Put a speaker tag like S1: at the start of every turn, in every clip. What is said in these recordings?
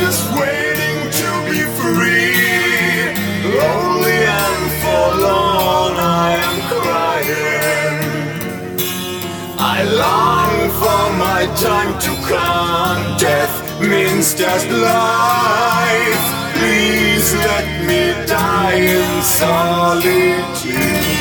S1: just waiting to be free. Lonely and forlorn, I am crying. I long for my time to come. Death means just life. Please let me die in solitude.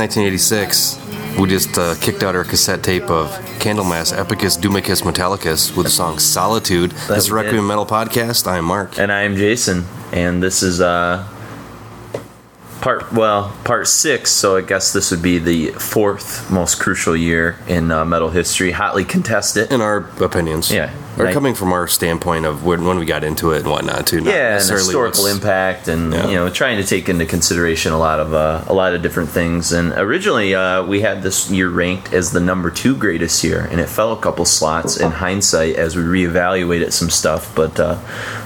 S2: 1986. We just uh, kicked out our cassette tape of Candlemass Epicus Doomicus Metallicus with the song Solitude. This is. Requiem Metal Podcast. I'm Mark.
S3: And I'm Jason, and this is uh part well part six. So I guess this would be the fourth most crucial year in uh, metal history, hotly contested.
S2: In our opinions.
S3: Yeah.
S2: Or
S3: Right.
S2: coming from our standpoint of when, when we got into it and whatnot, too. not
S3: yeah, and
S2: necessarily
S3: historical impact, and
S2: Yeah.
S3: you know, trying to take into consideration a lot of uh, a lot of different things. And originally, uh, we had this year ranked as the number two greatest year, and it fell a couple slots in hindsight as we reevaluated some stuff. But uh,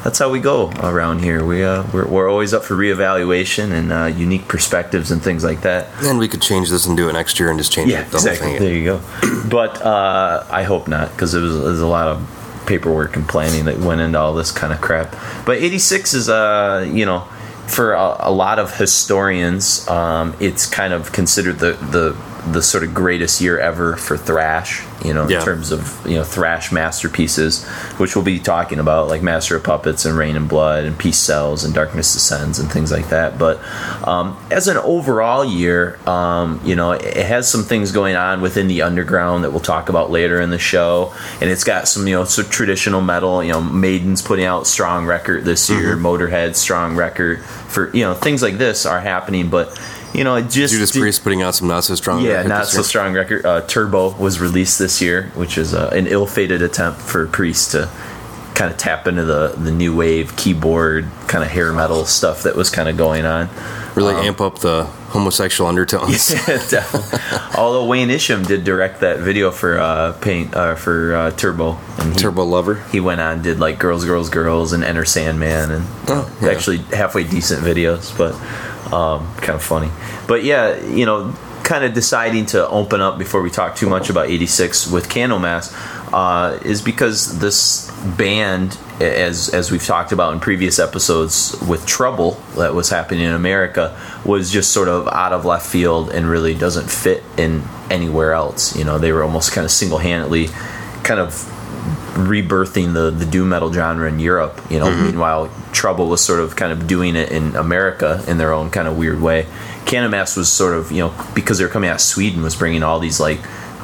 S3: that's how we go around here. We uh, we're, we're always up for reevaluation and uh, unique perspectives and things like that.
S2: And we could change this and do it next year and just change
S3: Yeah,
S2: it, the whole
S3: exactly.
S2: thing.
S3: There you go. But uh, I hope not, because it it was a lot of paperwork and planning that went into all this kind of crap. But '86 is, uh, you know, for a, a lot of historians, um, it's kind of considered the the the sort of greatest year ever for thrash. You know,
S2: Yeah.
S3: in terms of you know thrash masterpieces, which we'll be talking about, like Master of Puppets and Reign in Blood and Peace Sells and Darkness Descends and things like that. But um, as an overall year, um, you know, it has some things going on within the underground that we'll talk about later in the show, and it's got some you know some traditional metal. You know, Maiden's putting out strong record this year, Motorhead strong record for you know things like this are happening, but. You know, it just
S2: Judas Priest putting out some not so strong.
S3: yeah, not so strong record. Uh, Turbo was released this year, which is uh, an ill-fated attempt for Priest to kind of tap into the the new wave keyboard kind of hair metal stuff that was kind of going on.
S2: Really amp up the homosexual undertones.
S3: Definitely. Although Wayne Isham did direct that video for uh, Paint uh, for uh, Turbo, and he,
S2: Turbo Lover.
S3: he went on and did like Girls, Girls, Girls and Enter Sandman and
S2: Oh, yeah.
S3: actually halfway decent videos, but um, kind of funny. But yeah, you know, kind of deciding to open up before we talk too much about 86 with Candlemass uh, is because this band, as as we've talked about in previous episodes with Trouble that was happening in America, was just sort of out of left field and really doesn't fit in anywhere else. You know, they were almost kind of single handedly kind of rebirthing the the doom metal genre in Europe. You know, mm-hmm. meanwhile Trouble was sort of kind of doing it in America in their own kind of weird way. Candlemass was sort of you know because they were coming out of Sweden was bringing all these like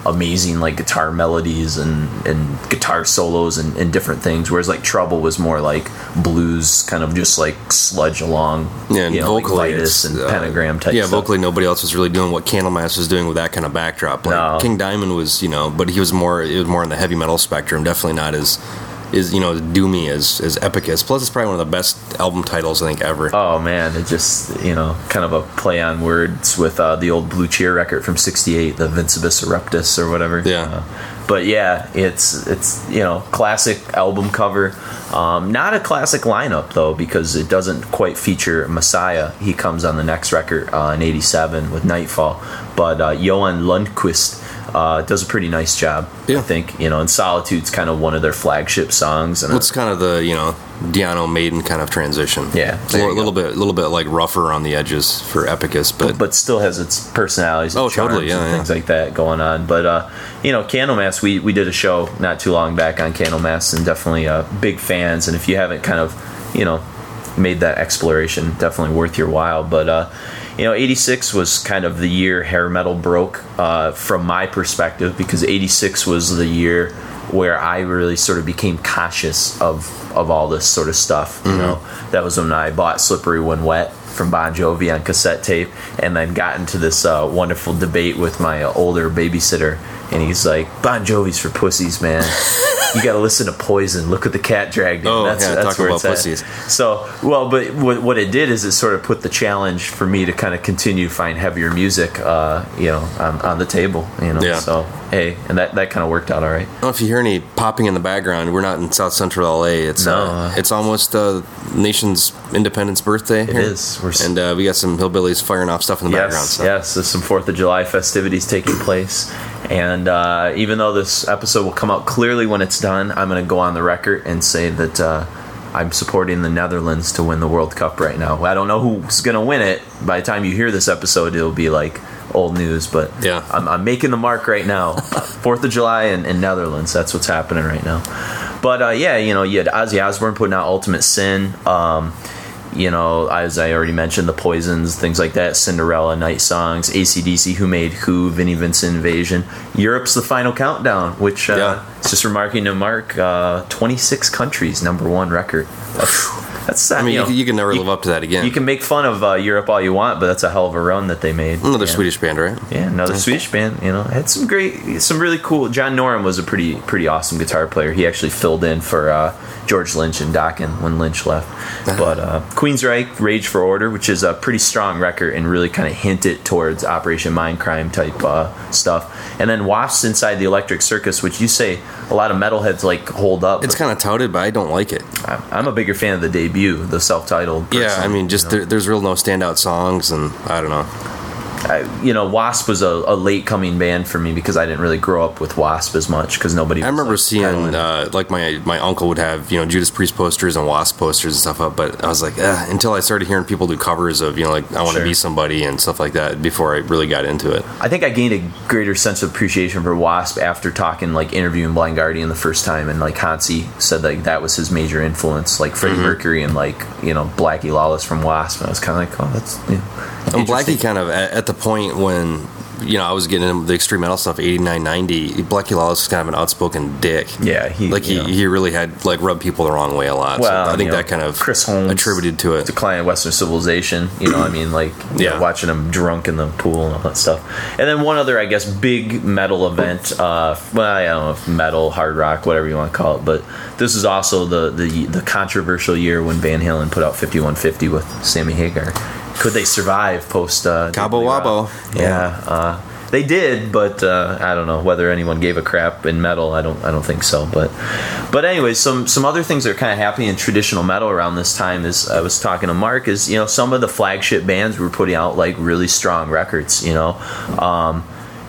S3: amazing like guitar melodies and and guitar solos and, and different things whereas like trouble was more like blues kind of just like sludge along
S2: Yeah, and
S3: you know,
S2: vocally, it's,
S3: and
S2: uh,
S3: pentagram type
S2: Yeah,
S3: stuff.
S2: vocally, nobody else was really doing what Candlemass was doing with that kind of backdrop. Like
S3: No.
S2: King Diamond was, you know, but he was more, it was more in the heavy metal spectrum. Definitely not as, is you know, as doomy as as Epicus. Plus, it's probably one of the best album titles I think ever.
S3: Oh man, it just you know kind of a play on words with uh, the old Blue Cheer record from '68, the Vincebus Eruptus or whatever.
S2: Yeah.
S3: Uh, but yeah, it's it's you know classic album cover. Um, not a classic lineup though because it doesn't quite feature Messiah. He comes on the next record uh, in '87 with Nightfall, but uh, Johan Längqvist. Uh, does a pretty nice job,
S2: Yeah.
S3: I think. You know, and Solitude's kind of one of their flagship songs, and
S2: It's kind of the you know Diano Maiden kind of transition.
S3: Yeah,
S2: a little, little bit, a little bit like rougher on the edges for Epicus, but,
S3: but still has its personalities and
S2: Oh, totally, yeah,
S3: and
S2: yeah.
S3: things like that going on. But uh, you know, Candlemass, we we did a show not too long back on Candlemass, and definitely uh, big fans. And if you haven't kind of, you know, made that exploration, definitely worth your while. But uh, you know, '86 was kind of the year hair metal broke uh, from my perspective because '86 was the year where I really sort of became conscious of of all this sort of stuff. You know, that was when I bought "Slippery When Wet" from Bon Jovi on cassette tape, and then got into this uh, wonderful debate with my older babysitter, and he's like, "Bon Jovi's for pussies, man." You got to listen to Poison. Look what the cat dragged in.
S2: Oh,
S3: that's,
S2: yeah,
S3: that's
S2: talk about
S3: it's at.
S2: pussies.
S3: So, well, but what, what it did is it sort of put the challenge for me to kind of continue to find heavier music, uh, you know, on, on the table, you know.
S2: Yeah.
S3: So, hey, and that, that kind of worked out all right.
S2: I if you hear any popping in the background. We're not in South Central LA. It's
S3: No.
S2: uh, it's almost uh, nation's independence birthday.
S3: It
S2: here.
S3: is. We're
S2: and uh, we got some hillbillies firing off stuff in the background.
S3: Yes,
S2: So.
S3: yes. There's some Fourth of July festivities taking place, and uh, even though this episode will come out clearly when it's done, I'm going to go on the record and say that uh, I'm supporting the Netherlands to win the World Cup right now. I don't know who's going to win it. By the time you hear this episode, it'll be like old news, but
S2: Yeah.
S3: I'm, I'm making the mark right now. Fourth of July and, and Netherlands. That's what's happening right now. But uh, yeah, you know, you had Ozzy Osbourne putting out Ultimate Sin. Um, you know, as I already mentioned, the Poisons, things like that, Cinderella, Night Songs, ACDC, Who Made Who, Vinnie Vincent Invasion. Europe's the final countdown, which uh,
S2: Yeah.
S3: it's just remarking to mark uh, 26 countries, number one record. That's,
S2: I mean, you,
S3: know,
S2: can- you can never live up to that again.
S3: you can make fun of uh, Europe all you want, but that's a hell of a run that they made.
S2: Another
S3: Yeah.
S2: Swedish band, right?
S3: Yeah, another Swedish band. You know, had some great, some really cool. John Norum was a pretty, pretty awesome guitar player. He actually filled in for uh, George Lynch and Dokken when Lynch left. But uh, Queensryche, Rage for Order, which is a pretty strong record and really kind of hinted towards Operation Mindcrime type uh, stuff. And then Wasps Inside the Electric Circus, which you say a lot of metalheads like hold up.
S2: It's kind of touted, but I don't like it.
S3: I'm I'm a bigger fan of the debut, the self-titled.
S2: Yeah, I mean, just
S3: you know.
S2: there, there's real no standout songs, and I don't know.
S3: I, you know, Wasp was a, a late coming band for me because I didn't really grow up with Wasp as much because nobody.
S2: I remember
S3: like,
S2: seeing uh, like my my uncle would have you know Judas Priest posters and Wasp posters and stuff up, but I was like eh, until I started hearing people do covers of you know like I want to
S3: Sure.
S2: be somebody and stuff like that before I really got into it.
S3: I think I gained a greater sense of appreciation for Wasp after talking, like interviewing Blind Guardian the first time, and like Hansi said like that was his major influence, like Freddie
S2: Mm-hmm.
S3: Mercury and like you know Blackie Lawless from Wasp. And I was kind of like, oh, that's you know,
S2: And. Blackie kind of at, at the point when you know I was getting into the extreme metal stuff, 89, 90, Blackie Lawless was kind of an outspoken dick.
S3: Yeah, he-
S2: like he,
S3: know.
S2: he really had like rubbed people the wrong way a lot.
S3: Well,
S2: so I think
S3: know,
S2: that kind of
S3: Chris Holmes
S2: attributed to it.
S3: decline of Western civilization. You know, I mean, like
S2: Yeah.
S3: know, watching him drunk in the pool and all that stuff. And then one other, I guess, big metal event. Uh, well, I don't know if metal, hard rock, whatever you want to call it, but this is also the the the controversial year when Van Halen put out 5150 with Sammy Hagar. Could they survive post uh,
S2: Cabo Wabo.
S3: Yeah. Uh, they did, but uh, I don't know whether anyone gave a crap in metal. I don't. I don't think so. But, but anyways, some some other things that are kind of happening in traditional metal around this time is I was talking to Mark. Is you know some of the flagship bands were putting out like really strong records. You know, um,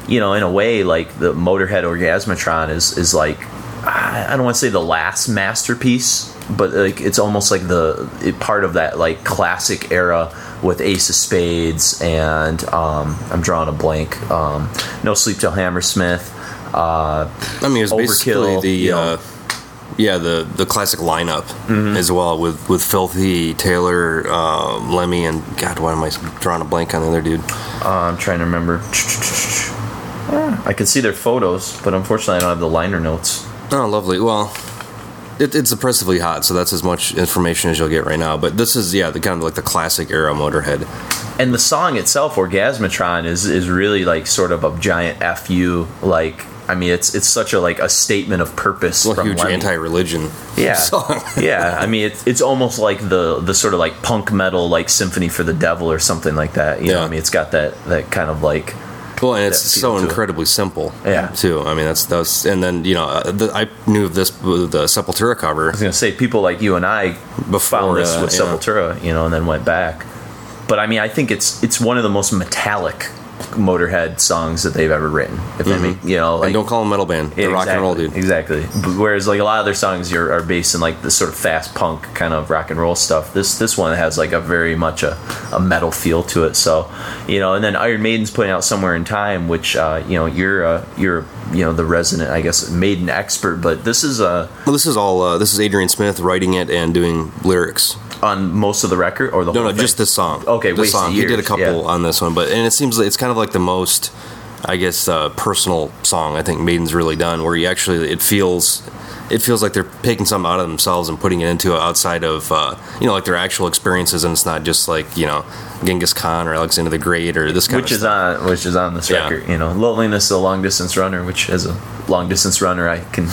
S3: you know in a way like the Motorhead Orgasmatron is is like I I don't want to say the last masterpiece, but like it's almost like the it, part of that like classic era with Ace of Spades and um, I'm drawing a blank. Um, no Sleep Till Hammersmith. Uh,
S2: I mean, it's basically the
S3: you know.
S2: uh, yeah the the classic lineup
S3: Mm-hmm.
S2: as well with with Philthy Taylor, um, Lemmy, and God, why am I drawing a blank on the other dude?
S3: uh, I'm trying to remember. I can see their photos, but unfortunately I don't have the liner notes.
S2: Oh, lovely. Well, it, it's oppressively hot, so that's as much information as you'll get right now. But this is yeah the kind of like the classic era Motorhead.
S3: and the song itself orgasmatron is is really like sort of a giant fu like i mean it's it's such a like a statement of purpose
S2: Well,
S3: from
S2: huge
S3: Lemmy.
S2: anti-religion
S3: yeah
S2: song.
S3: yeah i mean it's it's almost like the the sort of like punk metal like symphony for the devil or something like that you know
S2: Yeah.
S3: i mean it's got that that kind of like
S2: Well, and it's so
S3: to it.
S2: incredibly simple.
S3: Yeah.
S2: Too. I mean, that's that's and then you know uh, the, I knew of this with the Sepultura cover
S3: I was gonna say people like you and I
S2: Before,
S3: found this
S2: uh,
S3: with
S2: yeah.
S3: Sepultura, you know, and then went back. But I mean, I think it's it's one of the most metallic Motorhead songs that they've ever written. If mean, you know, like
S2: and don't call them metal band. They're
S3: Yeah,
S2: rock and roll, dude.
S3: Exactly. But whereas like a lot of their songs are, are based in like the sort of fast punk kind of rock and roll stuff. This this one has like a very much a, a metal feel to it. So you know, and then Iron Maiden's putting out somewhere in time, which uh, you know you're uh, you're you know the resident I guess Maiden expert, but this is uh,
S2: Well, this is all. Uh, this is Adrian Smith writing it and doing lyrics.
S3: On most of the record or the
S2: No, no,
S3: thing?
S2: just this song.
S3: Okay,
S2: this
S3: Wasted
S2: song. He did a couple
S3: yeah.
S2: on this one, but and it seems like it's kind of like the most, I guess, uh, personal song I think Maiden's really done, where you actually it feels. It feels like they're taking something out of themselves and putting it into outside of, uh, you know, like their actual experiences, and it's not just like you know, Genghis Khan or Alexander the Great or this kind
S3: which
S2: of
S3: is
S2: stuff.
S3: on which is on this
S2: Yeah.
S3: record. You know, loneliness is a long distance runner, which as a long distance runner, I can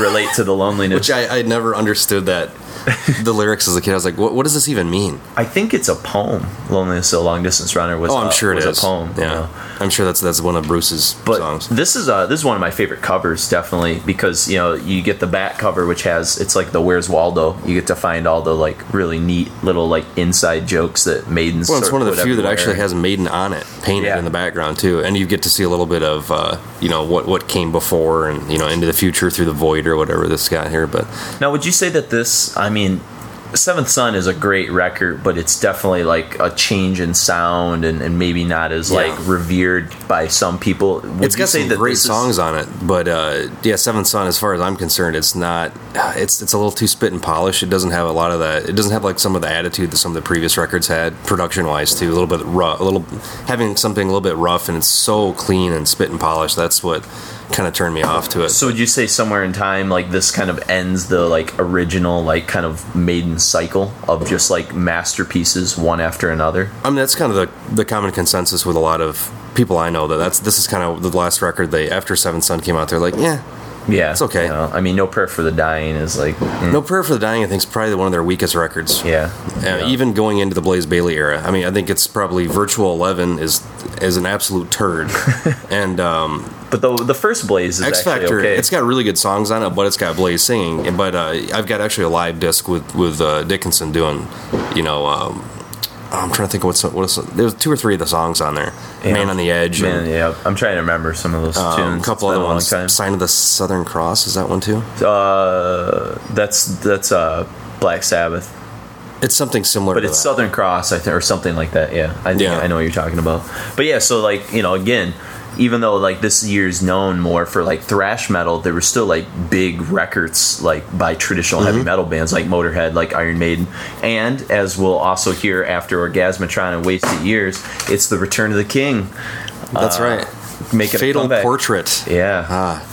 S3: relate to the loneliness.
S2: Which I, I never understood that the lyrics as a kid. I was like, what, what does this even mean?
S3: I think it's a poem. Loneliness is a long distance runner was.
S2: Oh, I'm
S3: a,
S2: sure it is.
S3: a poem. you
S2: Yeah,
S3: know.
S2: I'm sure that's that's one of Bruce's
S3: But
S2: songs.
S3: this is uh this is one of my favorite covers, definitely, because you know you get the back cover, which has it's like the Where's Waldo. You get to find all the like really neat little like inside jokes that Maidens.
S2: Well, it's one of the few that actually has Maiden on it, painted
S3: Yeah.
S2: in the background too, and you get to see a little bit of uh, you know what what came before and you know into the future through the void or whatever this got here. But
S3: Now, would you say that this? I mean, Seventh Son is a great record, but it's definitely like a change in sound and, and maybe not as
S2: Yeah.
S3: like revered by some people. Would
S2: it's got some great
S3: this is-
S2: songs on it, but uh, yeah, Seventh Son. As far as I'm concerned, it's not. It's it's a little too spit and polish. It doesn't have a lot of that. It doesn't have like some of the attitude that some of the previous records had, production wise too. A little bit rough, a little having something a little bit rough, and it's so clean and spit and polished. That's what kind of turned me off to it.
S3: So would you say somewhere in time, like this kind of ends the like original like kind of maiden cycle of just like masterpieces one after another?
S2: I mean, that's kind of the the common consensus with a lot of people I know. That that's this is kind of the last record they after Seventh Son came out. They're like, yeah,
S3: Yeah,
S2: It's okay.
S3: you know, I mean, No Prayer for the Dying is like, mm,
S2: No Prayer for the Dying. I think is probably one of their weakest records.
S3: yeah,
S2: Uh,
S3: yeah.
S2: Even going into the Blaze Bayley era, I mean, I think it's probably Virtual Eleven is is an absolute turd, and um,
S3: But the the first Blaze is
S2: X
S3: actually
S2: Factor.
S3: okay.
S2: It's got really good songs on it, but it's got Blaze singing. And- But uh, I've got actually a live disc with with uh, Dickinson doing, you know. Um, I'm trying to think of what's what's there's two or three of the songs on there.
S3: Yeah.
S2: Man on the Edge.
S3: Man,
S2: and,
S3: yeah, I'm trying to remember some of those
S2: um,
S3: tunes.
S2: a couple other ones. Sign of the Southern Cross is that one too?
S3: Uh, that's that's uh Black Sabbath,
S2: It's something similar.
S3: but it's
S2: that.
S3: Southern Cross, I think, or something like that. Yeah, I think
S2: Yeah.
S3: I know what you're talking about. But yeah, so like you know, again, even though like this year's known more for like thrash metal, there were still like big records like by traditional
S2: Mm-hmm.
S3: heavy metal bands like Motorhead, like Iron Maiden, and as we'll also hear after Orgasmatron and Wasted Years, it's the Return of the King.
S2: That's right.
S3: Make it a
S2: Fatal. Portrait.
S3: Yeah.
S2: Ah,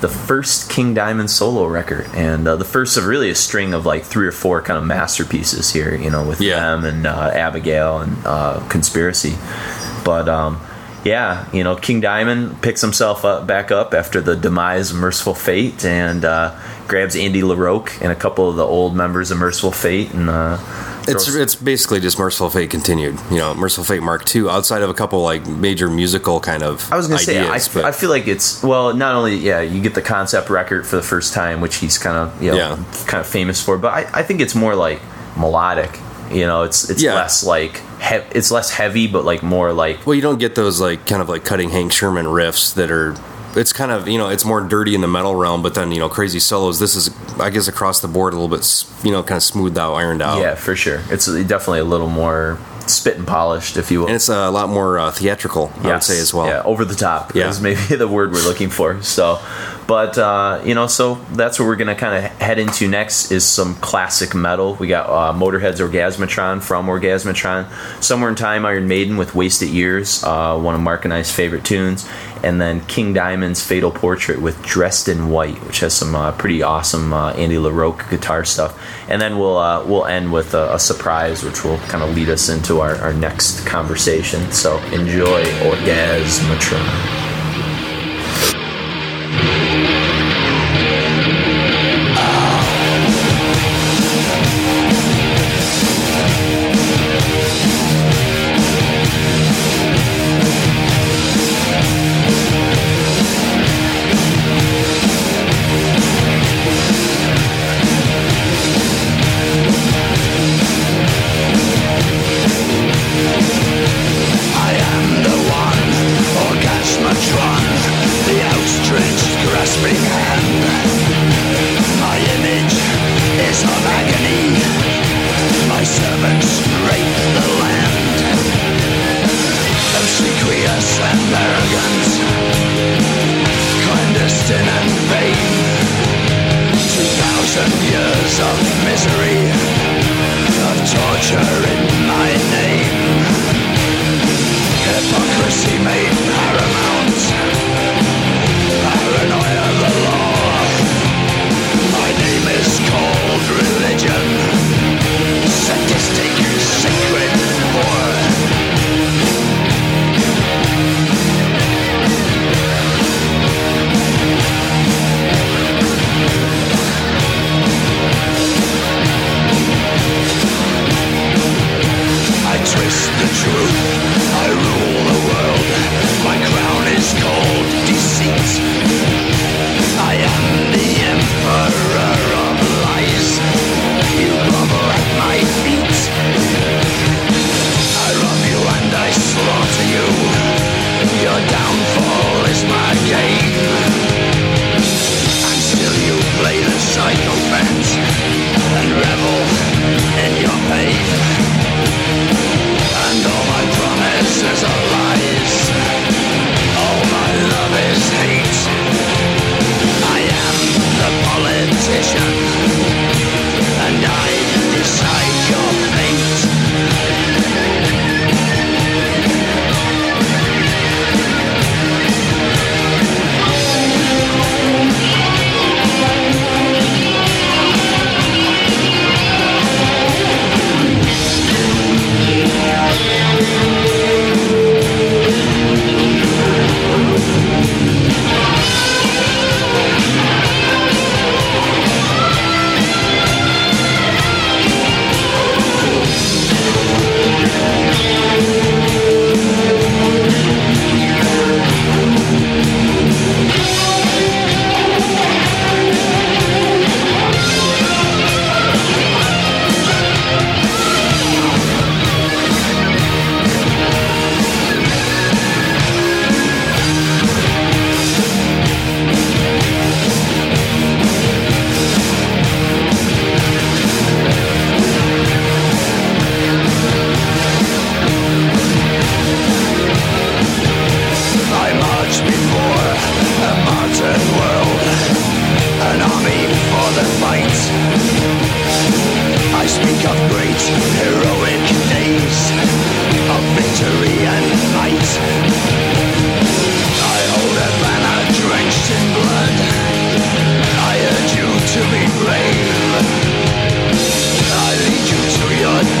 S3: the first King Diamond solo record, and uh, the first of really a string of like three or four kind of masterpieces here. You know, with
S2: Yeah.
S3: them and uh, Abigail and uh, Conspiracy. But um, yeah, you know, King Diamond picks himself up back up after the demise of Mercyful Fate and uh, grabs Andy LaRocque and a couple of the old members of Mercyful Fate and.
S2: It's it's basically just Mercyful Fate continued. You know, Mercyful Fate Mark II. Outside of a couple like major musical kind of
S3: I was gonna say, I,
S2: but
S3: I feel like it's well, not only yeah, you get the concept record for the first time, which he's kind of you know,
S2: Yeah.
S3: kind of famous for, but I, I think it's more like melodic. You know, it's it's
S2: Yeah.
S3: less like he- it's less heavy, but like more like
S2: well, you don't get those like kind of like cutting Hank Shermann riffs that are. It's kind of you know it's more dirty in the metal realm, but then you know crazy solos. This is I guess across the board a little bit you know kind of smoothed out, ironed out.
S3: yeah, for sure. It's definitely a little more spit and polished, if you will.
S2: and it's a lot more uh, theatrical. I would say as well.
S3: Yeah, over the top
S2: Yeah.
S3: is maybe the word we're looking for. So, but uh, you know, so that's what we're gonna kind of head into next is some classic metal. We got uh, Motorhead's Orgasmatron from Orgasmatron, Somewhere in Time, Iron Maiden with Wasted Years, uh, one of Mark and I's favorite tunes, and then King Diamond's Fatal Portrait with Dressed in White, which has some uh, pretty awesome uh, Andy LaRocque guitar stuff. And then we'll uh, we'll end with a, a surprise, which will kind of lead us into our, our next conversation. So enjoy Orgasmatron.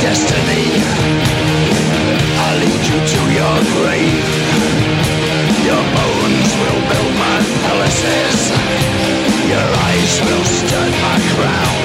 S1: destiny. I'll lead you to your grave. Your bones will build my palaces. Your eyes will stud my crown.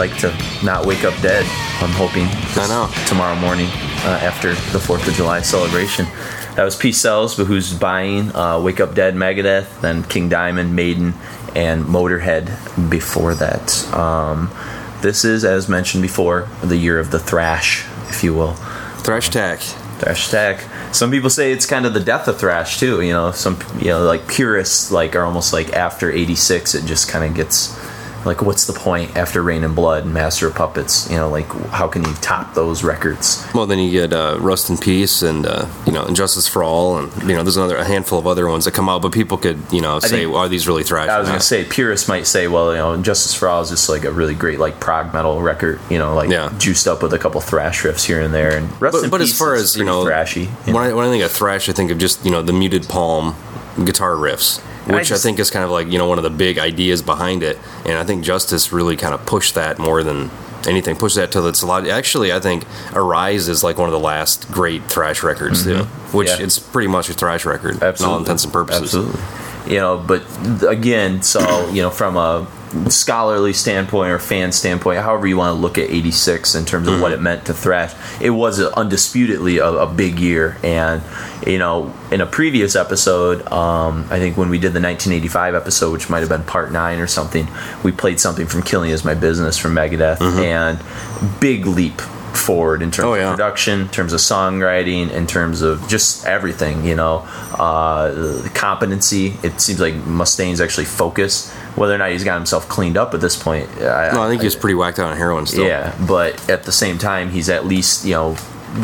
S3: Like to not wake up dead. I'm hoping.
S2: I know.
S3: Tomorrow morning, uh, after the Fourth of July celebration. That was Peace Sells, but who's buying uh, Wake Up Dead, Megadeth, then King Diamond, Maiden, and Motorhead before that. Um, this is, as mentioned before, the year of the thrash, if you will.
S2: Thrash Tack.
S3: Thrash Tack. Some people say it's kind of the death of thrash too. You know, some you know like purists like are almost like after '86, it just kind of gets like what's the point after Reign in Blood and Master of Puppets? You know, like how can you top those records?
S2: Well, then you get uh, Rust in Peace and uh, you know And Justice for All, and you know there's another a handful of other ones that come out, but people could you know say,
S3: think-
S2: well, are these really thrash?
S3: I was gonna say purists might say, well, you know, Justice for All is just like a really great like prog metal record, you know, like
S2: Yeah.
S3: juiced up with a couple thrash riffs here and there. And Rust in
S2: but, but as far as you know,
S3: thrashy.
S2: when I, when I think of thrash, I think of just you know the muted palm guitar riffs, which I,
S3: just-
S2: think is kind of like you know one of the big ideas behind it, and I think Justice really kind of pushed that more than anything. Pushed that till it's a lot. Actually, I think Arise is like one of the last great thrash records too, which
S3: Mm-hmm. Yeah.
S2: it's pretty much a thrash record, in all intents and purposes.
S3: Absolutely. You know, but again, so you know, from a scholarly standpoint or fan standpoint, however you want to look at '86 in terms of
S2: Mm-hmm.
S3: what it meant to thrash, it was undisputedly a, a big year. And you know, in a previous episode, um, I think when we did the 1985 episode, which might have been part nine or something, we played something from "Killing Is My Business" from Megadeth, and big leap forward in terms.
S2: Oh,
S3: of production, in terms of songwriting, in terms of just everything. You know, uh, the competency. It seems like Mustaine's actually focused. Whether or not he's got himself cleaned up at this point, I,
S2: No, I think he was pretty whacked out on heroin still.
S3: yeah. But at the same time, he's at least you know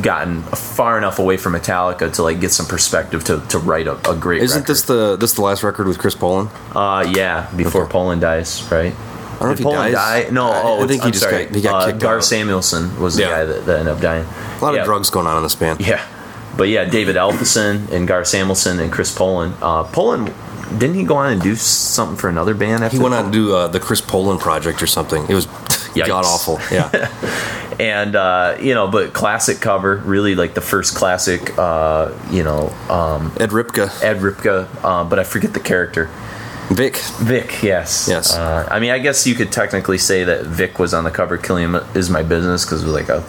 S3: gotten far enough away from Metallica to like get some perspective to, to write a, a great.
S2: Isn't
S3: record.
S2: this the this the last record with Chris Poland?
S3: Uh, yeah, before
S2: Okay.
S3: Poland dies, right?
S2: I don't know if
S3: Did
S2: he
S3: Poland
S2: dies.
S3: die? No,
S2: I-
S3: oh,
S2: I think he
S3: I'm
S2: just
S3: sorry.
S2: got- he got
S3: uh,
S2: kicked
S3: Gar
S2: out.
S3: Samuelson was the
S2: Yeah.
S3: guy that, that ended up dying.
S2: A lot
S3: Yeah.
S2: of drugs going on in this band.
S3: Yeah, but yeah, David Ellefson and Gar Samuelson and Chris Poland. Uh, Poland didn't he go on and do something for another band? After
S2: He went on to do uh, the Chris Poland project or something. It was god awful. Yeah.
S3: and uh, you know, but classic cover, really like the first classic. Uh, you know, um,
S2: Ed Repka,
S3: Ed Repka, uh, but I forget the character.
S2: Vic.
S3: Vic, yes,
S2: Yes.
S3: Uh, I mean, I guess you could technically say that Vic was on the cover. Killing is my business because it was like a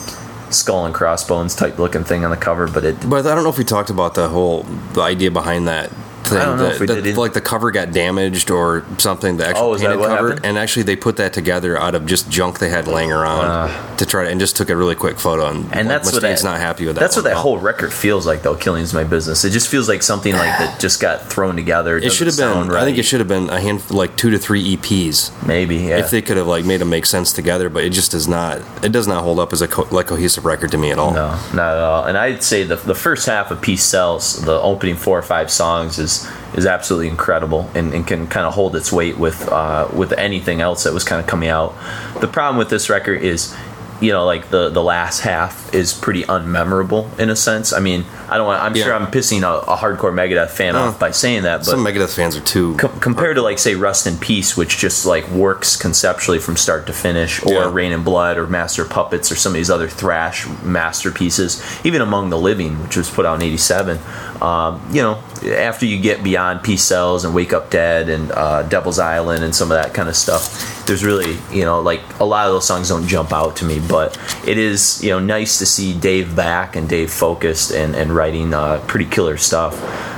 S3: skull and crossbones type looking thing on the cover, but it
S2: But I don't know if we talked about the whole the idea behind that thing.
S3: I don't know
S2: that,
S3: if we
S2: that,
S3: did.
S2: Like the cover got damaged or something. The actual
S3: Oh,
S2: painted cover,
S3: happened?
S2: and actually they put that together out of just junk they had laying around uh. to try to, and just took a really quick photo. And,
S3: and
S2: like,
S3: that's what that,
S2: not happy with that.
S3: That's what that whole record feels like, though. Killing's my business. It just feels like something like that just got thrown together.
S2: It should have been. I think it should have been a handful, like two to three EPs.
S3: maybe. Yeah.
S2: If they could have like made them make sense together, but it just does not. It does not hold up as a co- like cohesive record to me at all.
S3: No, not at all. And I'd say the the first half of Peace Sells, the opening four or five songs, is is absolutely incredible and, and can kind of hold its weight with uh, with anything else that was kind of coming out. The problem with this record is, you know, like the the last half is pretty unmemorable in a sense. I mean, I don't want. I'm sure I'm pissing a, a hardcore Megadeth fan
S2: Oh.
S3: off by saying that, but
S2: Some Megadeth fans are too.
S3: Com- compared to like say Rust in Peace, which just like works conceptually from start to finish, or
S2: Yeah.
S3: Reign in Blood, or Master Puppets, or some of these other thrash masterpieces, even Among the Living, which was put out in '87. Um, you know, after you get beyond Peace Sells and Wake Up Dead and uh, Devil's Island and some of that kind of stuff, there's really you know like a lot of those songs don't jump out to me, but it is you know nice to see Dave back and Dave focused and and writing uh, pretty killer stuff.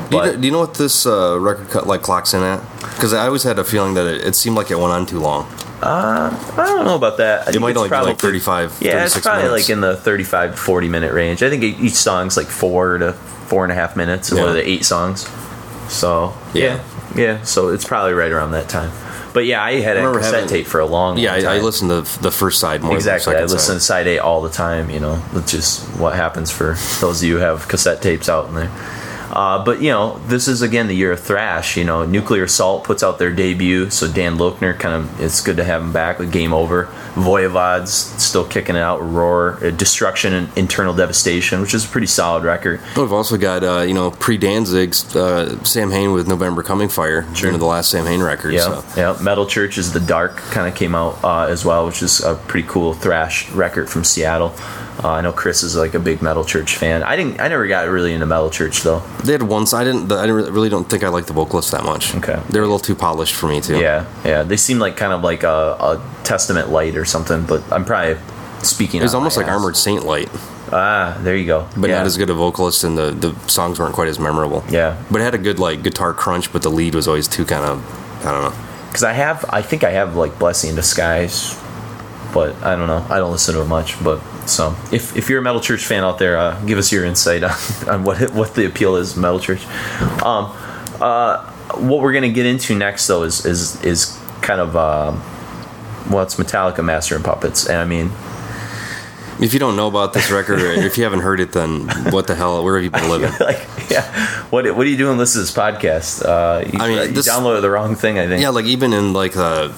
S2: Do you, know, do you know what this uh, record cut like clocks in at? Because I always had a feeling that it, it seemed like it went on too long.
S3: I don't know about that. I think
S2: might only be like 35,
S3: Yeah, it's probably
S2: minutes.
S3: like in the 35 40 minute range. I think each song's like four to four and a half minutes, and
S2: Yeah.
S3: what are the eight songs? So
S2: Yeah.
S3: yeah, yeah. So it's probably right around that time. But yeah, I had a cassette
S2: having-
S3: tape for a long, time.
S2: Yeah,
S3: long
S2: I, I listened to the first side more.
S3: Exactly,
S2: Than
S3: I
S2: the second
S3: listen to
S2: side.
S3: side eight all the time. You know, that's just what happens for those of you who have cassette tapes out in there. Uh, but you know, this is again the year of thrash. You know, Nuclear Assault puts out their debut, so Dan Lochner kind of it's good to have him back with Game Over. Voivod's still kicking it out. Roar, uh, Destruction, and Eternal Devastation, which is a pretty solid record.
S2: We've also got uh, you know pre Danzig's uh, Samhain with November Coming Fire, you know, the last Samhain record.
S3: Yeah,
S2: So.
S3: yeah. Metal Church is the Dark kind of came out uh, as well, which is a pretty cool thrash record from Seattle. Uh, I know Chris is like a big Metal Church fan. I didn't. I never got really into Metal Church though.
S2: They had one. I didn't. I didn't, really don't think I liked the vocalists that much.
S3: Okay.
S2: They were a little too polished for me too.
S3: Yeah, yeah. They seem like kind of like a, a Testament light or something. But I'm probably speaking.
S2: It was almost like
S3: ass.
S2: Armored Saint light,
S3: Ah, there you go.
S2: but
S3: yeah.
S2: not as good a vocalist, and the, the songs weren't quite as memorable.
S3: Yeah.
S2: But it had a good like guitar crunch, but the lead was always too kind of I don't know.
S3: Because I have, I think I have like Blessing in Disguise, but I don't know. I don't listen to it much. But so, if, if you're a Metal Church fan out there, uh, give us your insight on, on what what the appeal is Metal Church. Um, uh, what we're gonna get into next though is is is kind of um, well, it's Metallica Master of Puppets, and I mean,
S2: If you don't know about this record, or if you haven't heard it, then what the hell? Where have you been living?
S3: like, yeah, what what are you doing? Listen to this podcast. Uh, you,
S2: I mean,
S3: you
S2: this-
S3: downloaded the wrong thing. I think.
S2: Yeah, like even in like the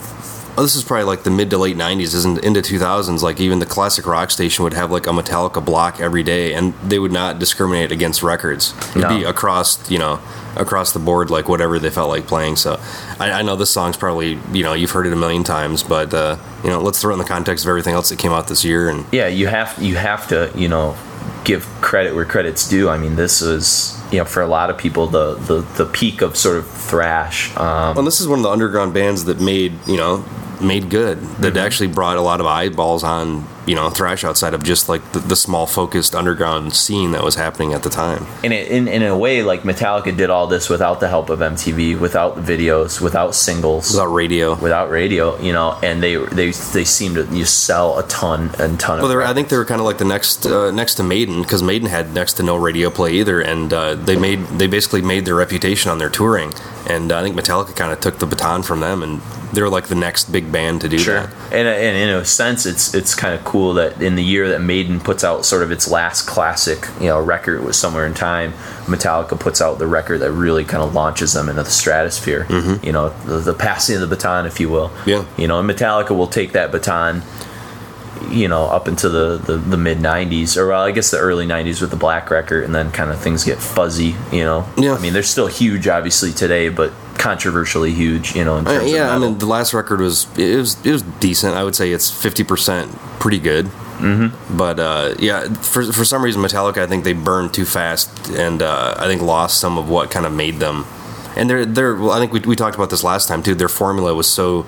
S2: oh, this is probably like the mid to late '90s, isn't into 2000s. Like even the classic rock station would have like a Metallica block every day, and they would not discriminate against records. It'd
S3: No.
S2: be across, you know, across the board, like whatever they felt like playing. So I, I know this song's probably you know you've heard it a million times, but uh, you know let's throw it in the context of everything else that came out this year and.
S3: yeah, you have you have to you know give credit where credit's due. I mean, this was you know for a lot of people the the, the peak of sort of thrash. Um,
S2: Well, this is one of the underground bands that made you know made good that mm-hmm. actually brought a lot of eyeballs on you know thrash outside of just like the, the small focused underground scene that was happening at the time.
S3: and a, in in a way, like Metallica did all this without the help of MTV, without videos, without singles.
S2: Without radio,
S3: Without radio, you know, and they they they seem to you sell a ton and ton of.
S2: Well, they were, I think they were kind of like the next uh, next to Maiden because Maiden had next to no radio play either, and uh, they made they basically made their reputation on their touring, and uh, I think Metallica kind of took the baton from them, and they're like the next big band to do
S3: Sure.
S2: that.
S3: And, and in a sense, it's it's kind of cool that in the year that Maiden puts out sort of its last classic, you know, record was somewhere in time. Metallica puts out the record that really kind of launches them into the stratosphere. You know, the, the passing of the baton, if you will.
S2: Mm-hmm. Yeah.
S3: You know, and Metallica will take that baton. You know, up into the, the, the mid '90s, or well, I guess the early '90s with the Black record, and then kind of things get fuzzy. You know,
S2: Yeah.
S3: I mean, they're still huge, obviously today, but controversially huge. You know, in
S2: Uh, yeah, I mean the last record was it was it was decent. I would say it's fifty percent pretty good. Mm-hmm. But uh, yeah, for for some reason Metallica, I think they burned too fast, and uh, I think lost some of what kind of made them. And they're they're well, I think we we talked about this last time too. Their formula was so.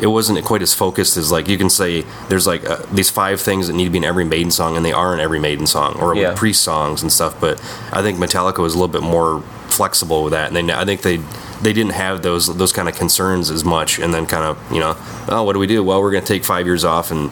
S2: It wasn't quite as focused as like you can say. There's like uh, these five things that need to be in every Maiden song, and they are in every Maiden song or
S3: Yeah.
S2: Priest songs and stuff. But I think Metallica was a little bit more flexible with that, and they I think they they didn't have those those kind of concerns as much, and then kind of you know, oh, what do we do? Well, we're going to take five years off and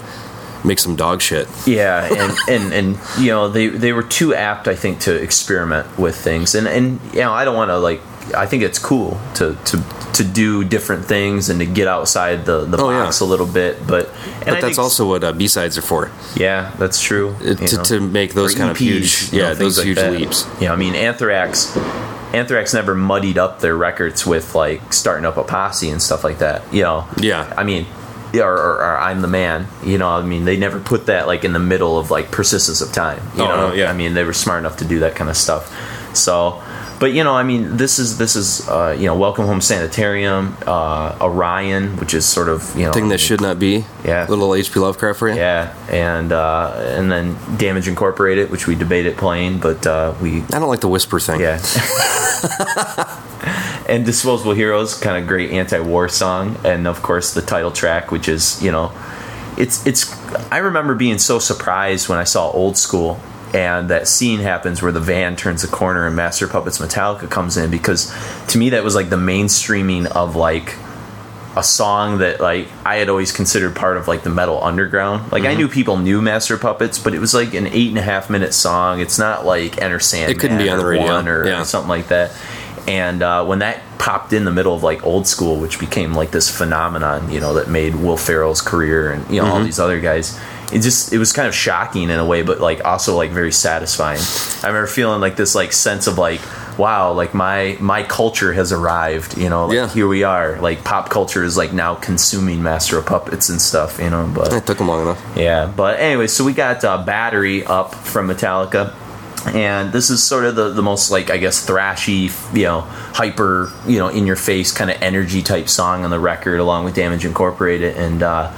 S2: make some dog shit.
S3: Yeah, and, and, and you know they, they were too apt, I think, to experiment with things, and and you know I don't want to like I think it's cool to to to do different things and to get outside the the
S2: Oh, yeah.
S3: box a little bit, but and
S2: But that's also what uh, B sides are for.
S3: yeah, that's true.
S2: It- to,
S3: know.
S2: to make those
S3: Or
S2: kind of
S3: EPs,
S2: huge,
S3: you know,
S2: yeah, those
S3: like
S2: huge
S3: that.
S2: leaps.
S3: Yeah, I mean Anthrax. Anthrax never muddied up their records with like starting up a posse and stuff like that. You know.
S2: Yeah.
S3: I mean, or, or, or I'm the man. You know. I mean, they never put that like in the middle of like persistence of time. You
S2: Oh,
S3: know.
S2: no, yeah.
S3: I mean, they were smart enough to do that kind of stuff. So. But you know, I mean, this is this is uh, you know, Welcome Home Sanitarium, uh, Orion, which is sort of you know
S2: Thing that should not be.
S3: Yeah.
S2: Little HP Lovecraft for you.
S3: yeah, and uh, and then Damage Incorporated, which we debated playing, but uh, we
S2: I don't like the whisper thing.
S3: yeah. and Disposable Heroes, kind of great anti-war song, and of course the title track, which is you know, it's it's. I remember being so surprised when I saw Old School. And that scene happens where the van turns the corner and Master Puppets Metallica comes in because to me that was like the mainstreaming of like a song that like I had always considered part of like the metal underground. Like
S2: Mm-hmm.
S3: I knew people knew Master Puppets, but it was like an eight and a half minute song. It's not like Enter Sandman.
S2: It couldn't be on the
S3: or
S2: radio,
S3: or,
S2: yeah.
S3: or something like that. And uh, when that popped in the middle of like old school, which became like this phenomenon, you know, that made Will Ferrell's career and you know
S2: Mm-hmm.
S3: all these other guys. It just it was kind of shocking in a way, but like also like very satisfying. I remember feeling like this like sense of like wow, like my my culture has arrived. You know, like
S2: Yeah.
S3: here we are. Like pop culture is like now consuming Master of Puppets and stuff. You know, but
S2: It took them long enough.
S3: yeah, but anyway, so we got uh, Battery up from Metallica. And this is sort of the, the most like I guess thrashy, you know, hyper, you know, in your face kind of energy type song on the record, along with Damage Incorporated. And uh,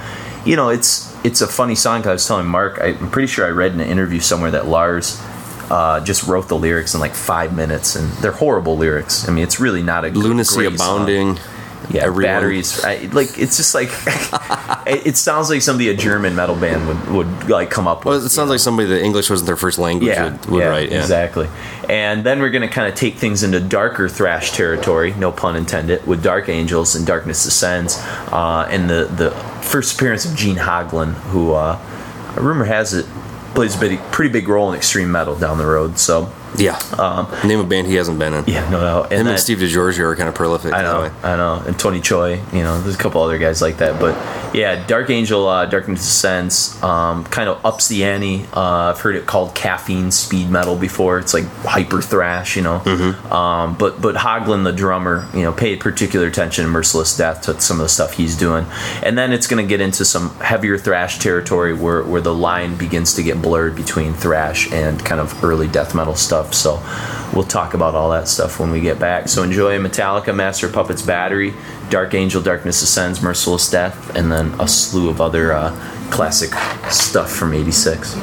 S3: you know, it's it's a funny song because I was telling Mark, I'm pretty sure I read in an interview somewhere that Lars uh, just wrote the lyrics in like five minutes, and they're horrible lyrics. I mean, it's really not a
S2: Lunacy
S3: great song.
S2: Abounding.
S3: Yeah,
S2: Everyone-
S3: batteries. I, like it's just like it, it sounds like somebody a German metal band would, would like come up with.
S2: Well, it sounds like somebody that English wasn't their first language
S3: yeah,
S2: would, would
S3: yeah,
S2: write. Yeah.
S3: exactly. And then we're going to kind of take things into darker thrash territory, no pun intended, with Dark Angels and Darkness Descends, uh, and the the first appearance of Gene Hoglan, who uh, rumor has it plays a big, pretty big role in extreme metal down the road. So
S2: Yeah. Name a band he hasn't been in.
S3: Um, yeah, no doubt.
S2: Him
S3: then-
S2: and Steve DiGiorgio are kind of prolific.
S3: I know,
S2: that.
S3: I know, and Tony Choy. You know, there's a couple other guys like that, but yeah, Dark Angel, uh, Darkness Descends, um, kind of ups the ante. Uh, I've heard it called caffeine speed metal before. It's like hyper thrash, you know. Um, but but Hoglan, the drummer, you know, paid particular attention to Merciless Death to some of the stuff he's doing, and then it's going to get into some heavier thrash territory where where the line begins to get blurred between thrash and kind of early death metal stuff. So we'll talk about all that stuff when we get back. So enjoy Metallica, Master Puppets Battery, Dark Angel, Darkness Ascends, Merciless Death, and then a slew of other uh, classic stuff from 86.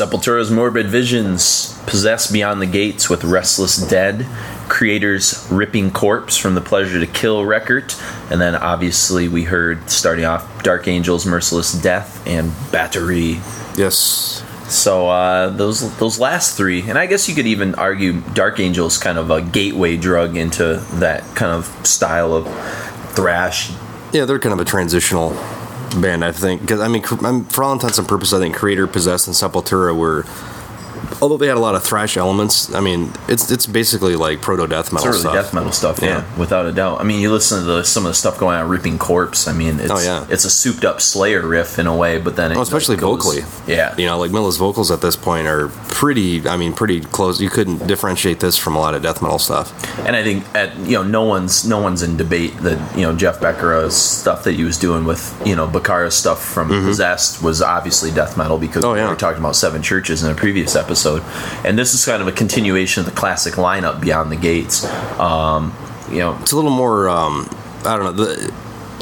S3: Sepultura's Morbid Visions, Possessed Beyond the Gates with Restless Dead, Kreator's Ripping Corpse from the Pleasure to Kill record, and then obviously we heard starting off Dark Angels, Merciless Death, and Battery.
S2: Yes.
S3: So uh, those those last three, and I guess you could even argue Dark Angels kind of a gateway drug into that kind of style of thrash.
S2: Yeah, they're kind of a transitional band, I think. Because I mean, um, for all intents and purposes, I think Kreator, Possessed, and Sepultura were, although they had a lot of thrash elements. I mean, it's it's basically like proto death
S3: It's
S2: metal
S3: early
S2: stuff.
S3: death metal stuff, yeah.
S2: Yeah.
S3: without a doubt. I mean, you listen to the, some of the stuff going on Ripping Corpse. I mean, it's
S2: Oh, yeah.
S3: it's a souped up Slayer riff in a way, but then it
S2: Oh, especially
S3: like, goes-
S2: vocally.
S3: yeah,
S2: You know, like Mille's vocals at this point are pretty. I mean, pretty close. You couldn't differentiate this from a lot of death metal stuff.
S3: and I think at you know no one's no one's in debate that you know Jeff Becerra's stuff that he was doing with you know Bakara's stuff from Possessed was obviously death metal because
S2: Mm-hmm. Oh,
S3: we
S2: yeah.
S3: were talking about Seven Churches in a previous episode, and this is kind of a continuation of the classic lineup Beyond the Gates. Um, you know,
S2: It's a little more. Um, I don't know. The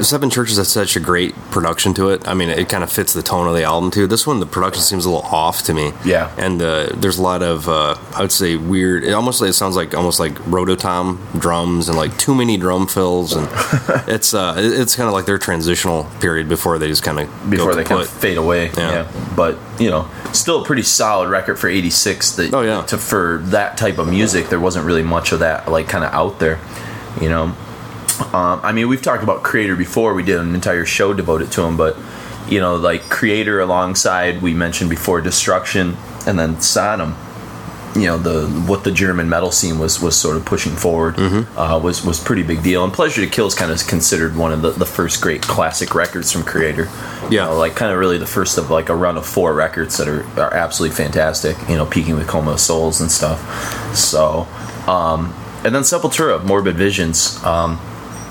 S2: Seven Churches has such a great production to it. I mean, it kind of fits the tone of the album too. This one, the production seems a little off to me.
S3: Yeah.
S2: and uh, there's a lot of uh, I would say weird. It almost it sounds like almost like rototom drums and like too many drum fills, and it's uh, it's kind of like their transitional period before they just kind of
S3: before they kind of fade away.
S2: Yeah.
S3: Yeah. But, you know, still a pretty solid record for 86 that
S2: Oh, yeah.
S3: to for that type of music there wasn't really much of that like kind of out there, you know. Um, I mean, we've talked about Kreator before. We did an entire show devoted to him, but you know, like Kreator alongside we mentioned before Destruction and then Sodom you know the what the German metal scene was was sort of pushing forward
S2: Mm-hmm.
S3: uh, was was pretty big deal. And Pleasure to Kill is kind of considered one of the, the first great classic records from Kreator. You
S2: Yeah.
S3: know, like kind of really the first of like a run of four records that are, are absolutely fantastic. You know, peaking with Coma of Souls and stuff. So, um, and then Sepultura, Morbid Visions. Um,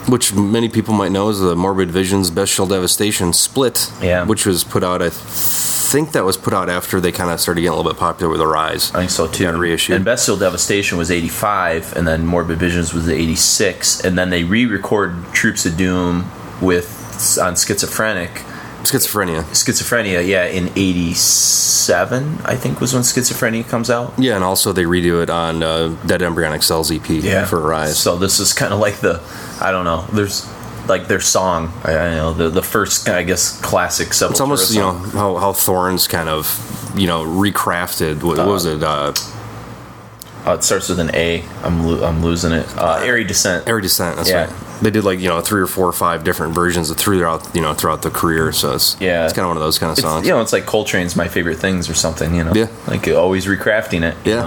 S2: which many people might know is the Morbid Visions Bestial Devastation split.
S3: Yeah.
S2: which was put out. I think that was put out after they kind of started getting a little bit popular with the Rise.
S3: I think so too.
S2: Got reissued.
S3: And Bestial Devastation was 85, and then Morbid Visions was 86, and then they re-recorded Troops of Doom with on Schizophrenic.
S2: Schizophrenia.
S3: Schizophrenia, yeah, in 87, I think was when Schizophrenia comes out.
S2: Yeah, and also they redo it on uh, Dead Embryonic Cells EP yeah. for Rise.
S3: So this is kind of like the, I don't know. There's like their song. I, I know the the first I guess classic Sepultura.
S2: It's almost you know how how Thorns kind of you know recrafted. What, what was it? Uh,
S3: Uh, it starts with an A. I'm lo- I'm losing it. Uh, Aerie Descent.
S2: Air Descent. That's
S3: Yeah.
S2: right. They did like you know three or four or five different versions of throughout you know throughout the career. So it's
S3: Yeah.
S2: it's kind of one of those kind of
S3: It's,
S2: songs.
S3: you know, it's like Coltrane's my favorite things or something. You know,
S2: Yeah.
S3: like always recrafting it. you
S2: Yeah.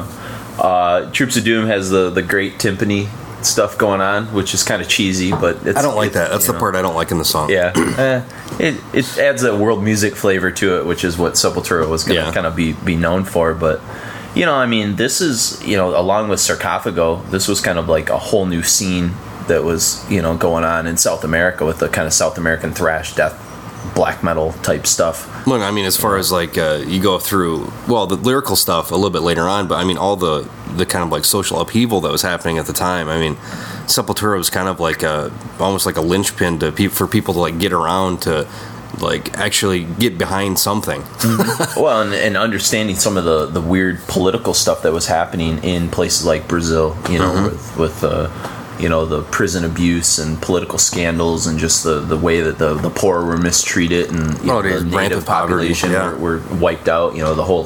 S3: know. Uh, Troops of Doom has the the great timpani stuff going on, which is kind of cheesy, but it's,
S2: I don't like that. That's the
S3: know.
S2: part I don't like in the song.
S3: Yeah, eh, it it adds a world music flavor to it, which is what Sepultura was going to
S2: Yeah.
S3: kind of be be known for. But you know, I mean, this is you know, along with Sarcophago, this was kind of like a whole new scene that was you know going on in South America with the kind of South American thrash, death, black metal type stuff.
S2: Look, I mean, as far as like uh, you go through, well, the lyrical stuff a little bit later on, but I mean, all the the kind of like social upheaval that was happening at the time. I mean, Sepultura was kind of like a almost like a linchpin to pe- for people to like get around to like actually get behind something.
S3: well, and, and understanding some of the, the weird political stuff that was happening in places like Brazil, you know,
S2: Mm-hmm.
S3: with, with uh, you know, the prison abuse and political scandals and just the, the way that the, the poor were mistreated and you
S2: Oh,
S3: know, the native
S2: poverty,
S3: population
S2: yeah.
S3: were, were wiped out. You know, the whole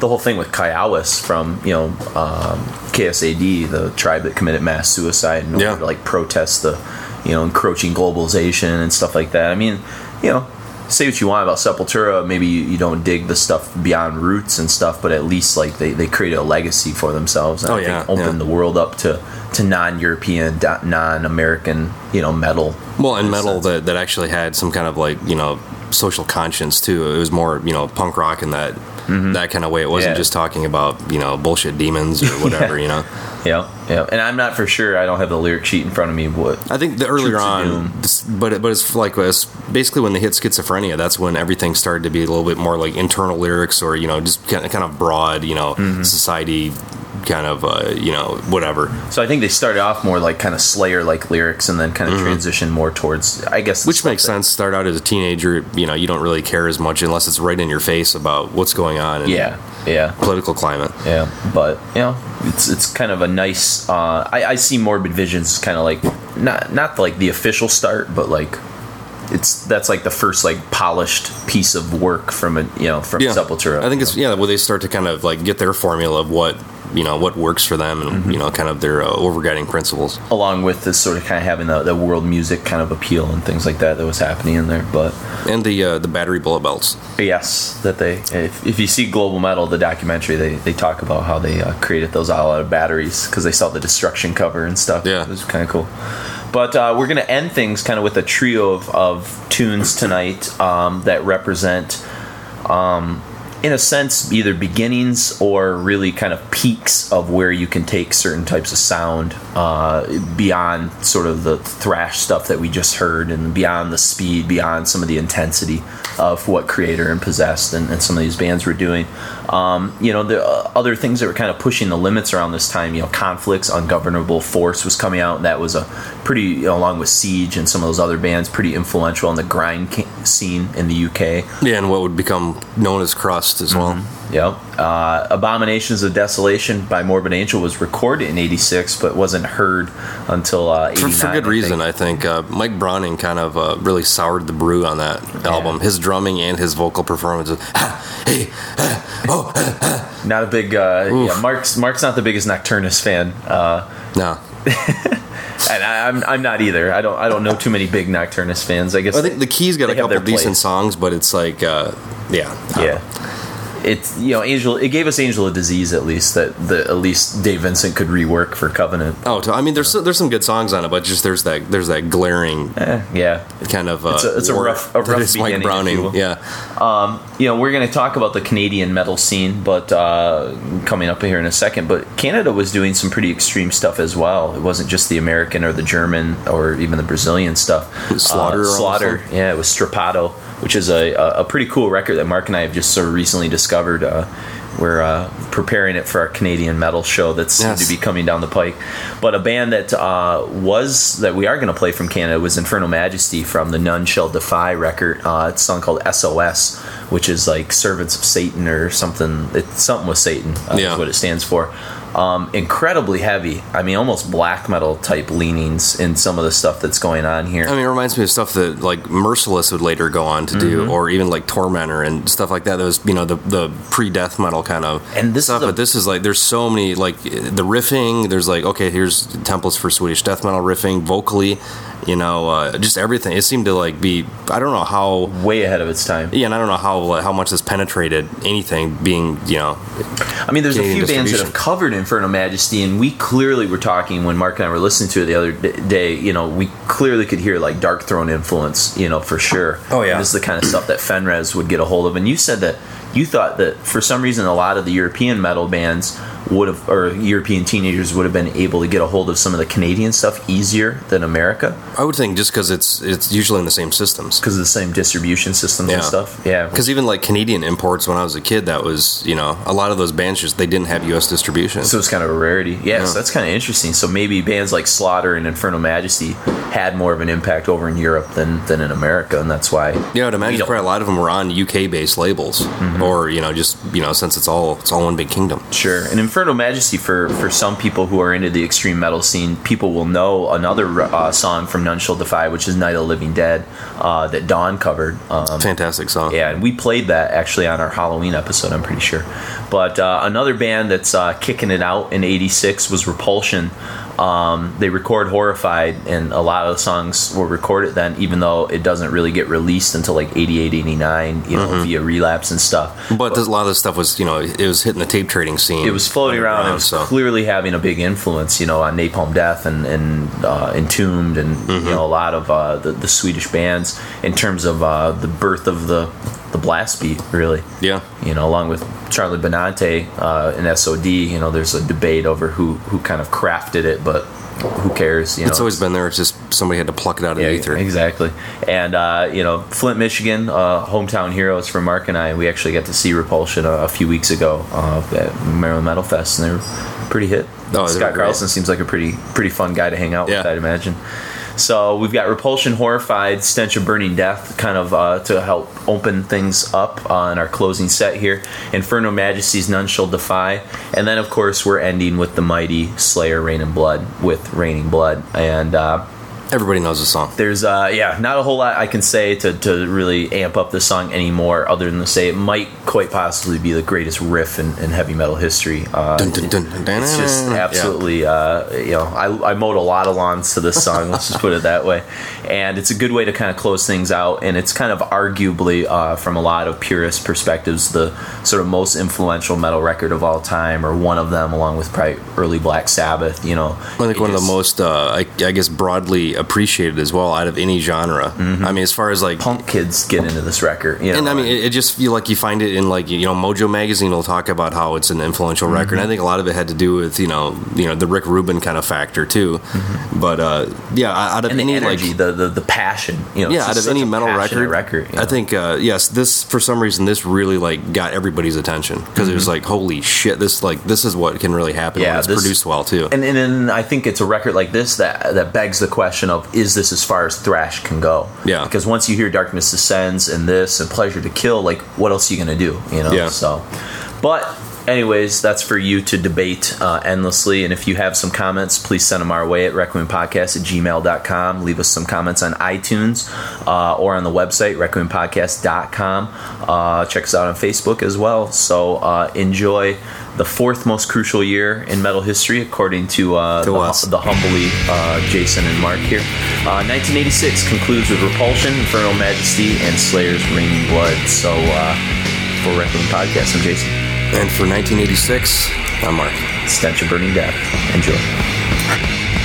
S3: the whole thing with Kaiowas from you know um, Chaos A.D., the tribe that committed mass suicide, in order
S2: Yeah.
S3: to like protest the you know encroaching globalization and stuff like that. I mean, you know, say what you want about Sepultura, maybe you, you don't dig the stuff beyond roots and stuff, but at least like they, they created a legacy for themselves and
S2: Oh,
S3: I
S2: yeah,
S3: think opened
S2: yeah.
S3: the world up to to non-European, non-American, you know, metal.
S2: Well, and metal
S3: sense.
S2: that, that actually had some kind of like you know social conscience too. It was more you know punk rock in that that kind of way. It wasn't
S3: Mm-hmm. Yeah.
S2: just talking about you know bullshit demons or whatever. You know,
S3: Yeah, yeah. And I'm not for sure. I don't have the lyric sheet in front of me. What?
S2: I think the earlier on, but it, but it's like it's basically when they hit schizophrenia. That's when everything started to be a little bit more like internal lyrics or you know just kind of, kind of broad you know
S3: Mm-hmm.
S2: society kind of uh, you know whatever.
S3: So I think they started off more like kind of Slayer like lyrics, and then kind of transition more towards, I guess,
S2: Mm-hmm. Which makes
S3: that-
S2: sense. Start out as a teenager, you know, you don't really care as much unless it's right in your face about what's going on
S3: Yeah, yeah.
S2: political climate.
S3: Yeah, but you know, it's it's kind of a nice. Uh, I, I see Morbid Visions kind of like not not like the official start, but like it's that's like the first like polished piece of work from a you know from
S2: yeah.
S3: Sepultura.
S2: I think it's yeah, where they start to kind of like get their formula of what you know what works for them and
S3: Mm-hmm.
S2: you know kind of their uh, overguiding principles.
S3: along with this sort of kind of having the, the world music kind of appeal and things like that that was happening in there. But
S2: And the uh, the battery bullet belts.
S3: yes, that they if, if you see Global Metal, the documentary, they, they talk about how they uh, created those all out of batteries because they saw the destruction cover and stuff.
S2: Yeah.
S3: it was kind of cool. But uh, we're gonna end things kind of with a trio of, of tunes tonight um, that represent. Um, in a sense, either beginnings or really kind of peaks of where you can take certain types of sound uh, beyond sort of the thrash stuff that we just heard and beyond the speed, beyond some of the intensity of what Kreator and Possessed and, and some of these bands were doing. Um, you know, the uh, other things that were kind of pushing the limits around this time, you know, Conflicts, Ungovernable Force was coming out, and that was a pretty, you know, along with Siege and some of those other bands, pretty influential in the grind ca- scene in the UK.
S2: Yeah, and what would become known as crust as well.
S3: Yep. Uh, Abominations of Desolation by Morbid Angel was recorded in 86, but wasn't heard until uh, 89.
S2: For, for good
S3: I
S2: reason. I think. Uh, Mike Browning kind of uh, really soured the brew on that album. His drumming and his vocal performances. hey, oh,
S3: Not a big. Uh, yeah, Mark's Mark's not the biggest Nocturnus fan, uh,
S2: no.
S3: and I, I'm I'm not either. I don't I don't know too many big Nocturnus fans. I guess
S2: I think the Key's got a couple decent
S3: place.
S2: songs, but it's like, uh, yeah.
S3: yeah. It's you know Angel. It gave us Angel of Disease at least that the at least Dave Vincent could rework for Covenant.
S2: Oh, I mean, there's there's some good songs on it, but just there's that there's that glaring
S3: Eh, yeah,
S2: kind of. Uh,
S3: It's a- it's a rough- a rough
S2: Mike
S3: beginning, if you
S2: Browning. Yeah,
S3: you know, we're going to talk about the Canadian metal scene, but uh, coming up here in a second. But Canada was doing some pretty extreme stuff as well. It wasn't just the American or the German or even the Brazilian stuff.
S2: Slaughter
S3: Uh, Slaughter, yeah, it was Strappado, which is a, a, pretty cool record that Mark and I have just sort of recently discovered. Uh, we're uh, preparing it for our Canadian metal show that's
S2: Yes.
S3: to be coming down the pike. But a band that uh, was that we are going to play from Canada was Infernal Majesty from the None Shall Defy record. Uh, it's a song called SOS, which is like Servants of Satan or something. It's something with Satan. Uh,
S2: Yeah.
S3: is what it stands for. Um, incredibly heavy. I mean, almost black metal type leanings in some of the stuff that's going on here.
S2: I mean, it reminds me of stuff that like Merciless would later go on to
S3: Mm-hmm.
S2: do, or even like Tormentor and stuff like that. That was you know the the pre death metal kind of
S3: And this
S2: stuff.
S3: is a-
S2: but this is like there's so many like the riffing. There's like okay, here's templates for Swedish death metal riffing vocally. You know, uh, just everything. It seemed to like be. I don't know how.
S3: Way ahead of its time.
S2: Yeah, and I don't know how like, how much this penetrated anything. Being you know,
S3: I mean, there's a few bands that have covered Infernal Majesty, and we clearly were talking when Mark and I were listening to it the other day. You know, we clearly could hear like Darkthrone influence. You know, for sure.
S2: Oh, yeah.
S3: this is the kind of stuff that Fenriz would get a hold of. And you said that you thought that for some reason a lot of the European metal bands would have, or European teenagers would have been able to get a hold of some of the Canadian stuff easier than America
S2: I would think just because it's it's usually in the same systems.
S3: because of the same distribution systems and stuff. Yeah,
S2: Because even like Canadian imports, when I was a kid, that was you know a lot of those bands just they didn't have U.S. distribution.
S3: So it's kind of a rarity. Yeah,
S2: Yeah.
S3: so that's kind of interesting. So maybe bands like Slaughter and Infernal Majesty had more of an impact over in Europe than, than in America, and that's why.
S2: Yeah, I'd imagine probably a lot of them were on UK based labels, mm-hmm. Or you know, just you know, since it's all it's all one big kingdom.
S3: Sure. And Infernal Majesty, for, for some people who are into the extreme metal scene, people will know another uh, song from None Shall Defy, which is Night of the Living Dead, uh, that Dawn covered. Um,
S2: Fantastic song.
S3: Yeah, and we played that actually on our Halloween episode, I'm pretty sure. But uh, another band that's uh, kicking it out in '86 was Repulsion. Um, they record Horrified, and a lot of the songs were recorded then, even though it doesn't really get released until like '88, '89, you know, via relapse and stuff.
S2: But this, a lot of this stuff was, you know, it was hitting the tape trading scene.
S3: It was floating around. It was
S2: so
S3: clearly having a big influence, you know, on Napalm Death and, and uh, Entombed and
S2: Mm-hmm.
S3: you know a lot of uh, the, the Swedish bands in terms of uh, the birth of the the blast beat, really.
S2: yeah,
S3: you know, along with Charlie Benante uh, in SOD, you know, there's a debate over who who kind of crafted it, but who cares? You know,
S2: it's always been there. It's just somebody had to pluck it out of
S3: yeah,
S2: the ether.
S3: exactly. And uh, you know, Flint, Michigan, uh, hometown heroes for Mark and I. We actually got to see Repulsion a, a few weeks ago uh, at Maryland Metal Fest, and they were pretty hit.
S2: Oh,
S3: Scott. Carlson seems like a pretty pretty fun guy to hang out with. I'd imagine. So we've got Repulsion, Horrified, Stench of Burning Death, kind of uh, to help open things up on our closing set here. Infernal Majesty's None Shall Defy, and then of course we're ending with the mighty Slayer, Reign in Blood with Raining Blood, and uh,
S2: Everybody knows the song.
S3: there's uh yeah not a whole lot i can say to, to really amp up the song anymore other than to say it might quite possibly be the greatest riff in, in heavy metal history. Uh,
S2: Dun, dun, dun,
S3: it's just absolutely uh, you know I, I mowed a lot of lawns to this song let's just put it that way. And it's a good way to kind of close things out and it's kind of arguably uh, from a lot of purist perspectives the sort of most influential metal record of all time or one of them along with probably early black sabbath you know.
S2: I think one of the most, uh, I, I guess, broadly appreciated as well out of any genre.
S3: Mm-hmm.
S2: I mean, as far as like
S3: punk kids get into this record you know
S2: And I mean, it, it just feel like you find it in like you know Mojo magazine will talk about how it's an influential
S3: Mm-hmm.
S2: record. I think a lot of it had to do with you know you know the Rick Rubin kind of factor too. But uh, yeah, out of
S3: Mm-hmm. and the
S2: any
S3: energy,
S2: like
S3: the, the the passion, you know.
S2: yeah, out of any metal record,
S3: record you
S2: I think uh, yes, this for some reason this really like got everybody's attention because it was like holy shit, this like this is what can really happen
S3: Mm-hmm. Yeah,
S2: when it's
S3: this-
S2: produced well too.
S3: and, and and I think it's a record like this that that begs the question of is this as far as thrash can go?
S2: Yeah.
S3: Because once you hear Darkness Descends and this and Pleasure to Kill, like what else are you gonna do? You know.
S2: Yeah.
S3: So, but. Anyways, that's for you to debate uh, endlessly. And if you have some comments, please send them our way at requiempodcast at gmail.com. Leave us some comments on iTunes uh, or on the website, requiempodcast.com. Uh, check us out on Facebook as well. So uh, enjoy the fourth most crucial year in metal history, according to, uh,
S2: To
S3: the, the humbly uh, Jason and Mark here. Uh, 1986 concludes with Repulsion, Infernal Majesty, and Slayer's Raining Blood. So uh, for Requiem Podcast, I'm Jason.
S2: And for 1986, I'm Mark.
S3: Of Burning Death. Enjoy.